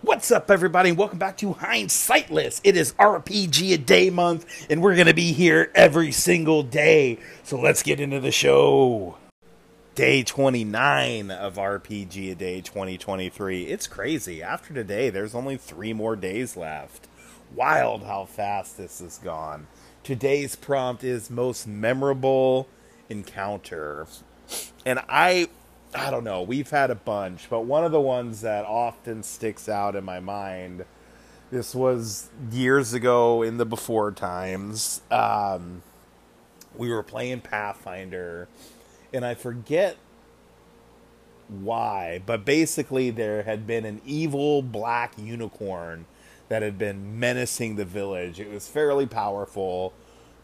What's up, everybody, welcome back to Hindsightless. It is RPG a Day month, and we're going to be here every single day. So let's get into the show. Day 29 of RPG a Day 2023. It's crazy. After today, there's only three more days left. Wild how fast this has gone. Today's prompt is most memorable encounter. And I I don't know. We've had a bunch, but one of the ones that often sticks out in my mind. This was years ago in the before times. Um, we were playing Pathfinder, and I forget why, but basically there had been an evil black unicorn that had been menacing the village. It was fairly powerful.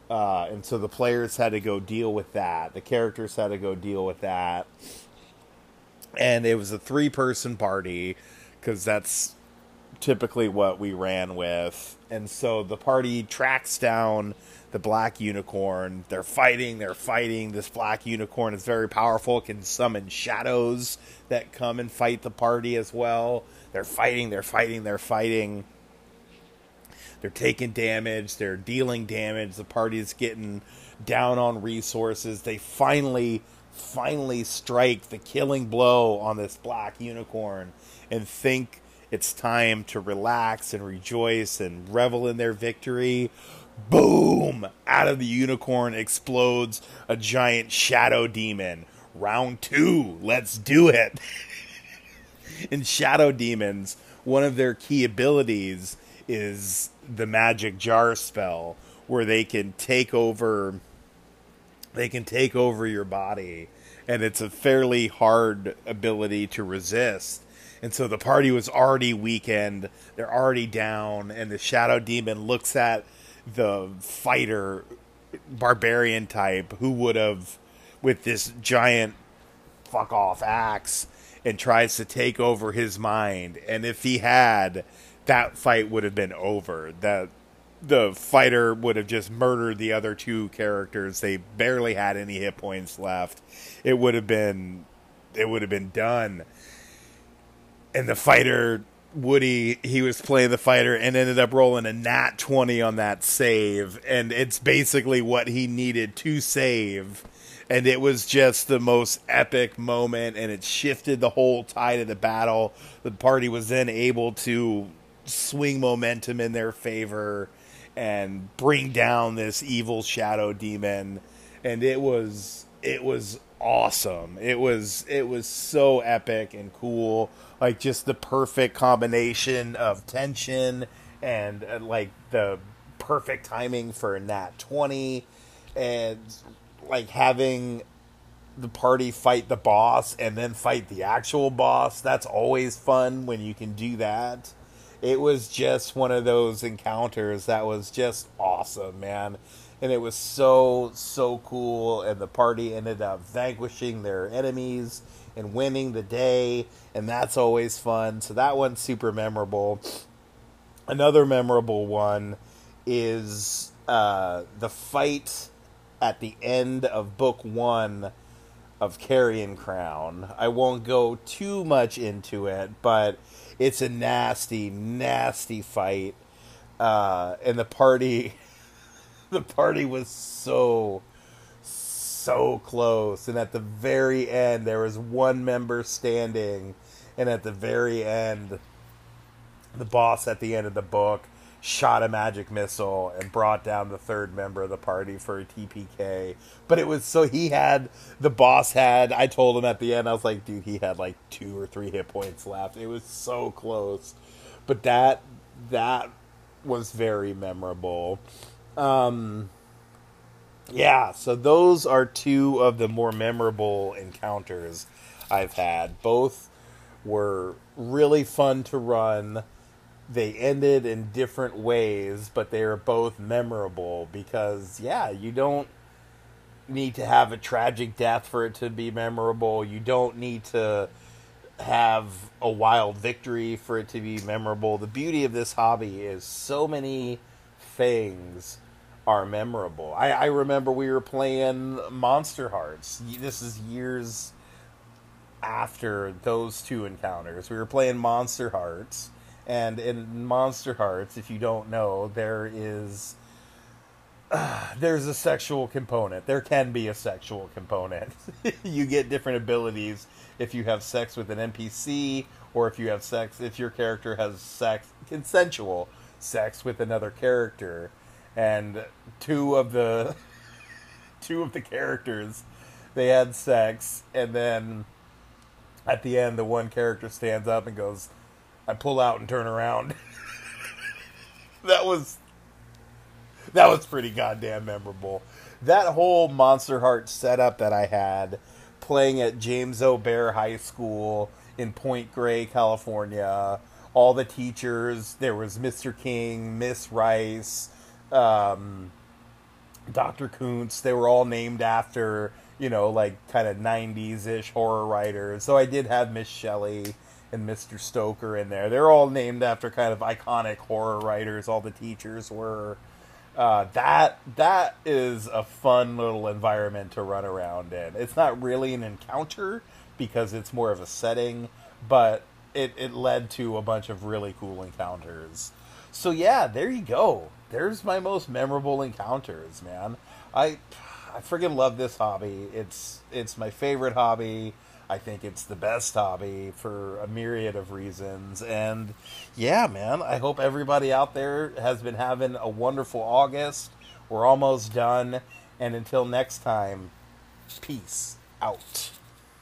Uh, and so the players had to go deal with that. The characters had to go deal with that and it was a three person party because that's typically what we ran with. And so the party tracks down the black unicorn. They're fighting, they're fighting. This black unicorn is very powerful, can summon shadows that come and fight the party as well. They're fighting, they're fighting, they're fighting. They're taking damage, they're dealing damage. The party's getting down on resources. They finally finally strike the killing blow on this black unicorn and think it's time to relax and rejoice and revel in their victory. Boom! Out of the unicorn explodes a giant shadow demon. Round two, let's do it. in shadow demons, one of their key abilities is the magic jar spell, where they can take over they can take over your body and it's a fairly hard ability to resist. And so the party was already weakened they're already down and the shadow demon looks at the fighter barbarian type who would have with this giant fuck off axe and tries to take over his mind. And if he had that fight would have been over. That the fighter would have just murdered the other two characters. They barely had any hit points left. It would have been it would have been done. And the fighter Woody, he was playing the fighter and ended up rolling a nat 20 on that save and it's basically what he needed to save. And it was just the most epic moment and it shifted the whole tide of the battle. The party was then able to swing momentum in their favor and bring down this evil shadow demon. And it was it was awesome. It was it was so epic and cool. Like just the perfect combination of tension and uh, like the perfect timing for nat 20 and like having the party fight the boss and then fight the actual boss that's always fun when you can do that it was just one of those encounters that was just awesome, man. And it was so, so cool. And the party ended up vanquishing their enemies and winning the day. And that's always fun. So that one's super memorable. Another memorable one is uh, the fight at the end of book one of Carrion Crown. I won't go too much into it, but it's a nasty, nasty fight. Uh, and the party, the party was so, so close. And at the very end, there was one member standing. And at the very end, the boss at the end of the book shot a magic missile and brought down the third member of the party for a TPK. But it was so he had the boss had I told him at the end I was like, dude, he had like two or three hit points left. It was so close. But that that was very memorable. Um yeah, so those are two of the more memorable encounters I've had. Both were really fun to run they ended in different ways, but they are both memorable because, yeah, you don't need to have a tragic death for it to be memorable. You don't need to have a wild victory for it to be memorable. The beauty of this hobby is so many things are memorable. I, I remember we were playing Monsterhearts. This is years after those two encounters. We were playing Monsterhearts And in Monsterhearts, if you don't know, there is uh, there's a sexual component. There can be a sexual component. you get different abilities if you have sex with an NPC or if you have sex if your character has sex consensual sex with another character. And two of the two of the characters they had sex and then at the end the one character stands up and goes I pull out and turn around. that was that was pretty goddamn memorable. That whole Monster Heart setup that I had playing at James O'Bear High School in Point Grey, California. All the teachers, there was Mr. King, Miss Rice, um, Dr. Koontz. They were all named after, you know, like kind of 90s ish horror writers. So I did have Miss Shelley and Mr. Stoker in there. They're all named after kind of iconic horror writers. All the teachers were. Uh, that that is a fun little environment to run around in. It's not really an encounter because it's more of a setting, but it, it led to a bunch of really cool encounters. So yeah, there you go. There's my most memorable encounters, man. I I freaking love this hobby. It's it's my favorite hobby. I think it's the best hobby for a myriad of reasons. And yeah, man, I hope everybody out there has been having a wonderful August. We're almost done. And until next time, peace out.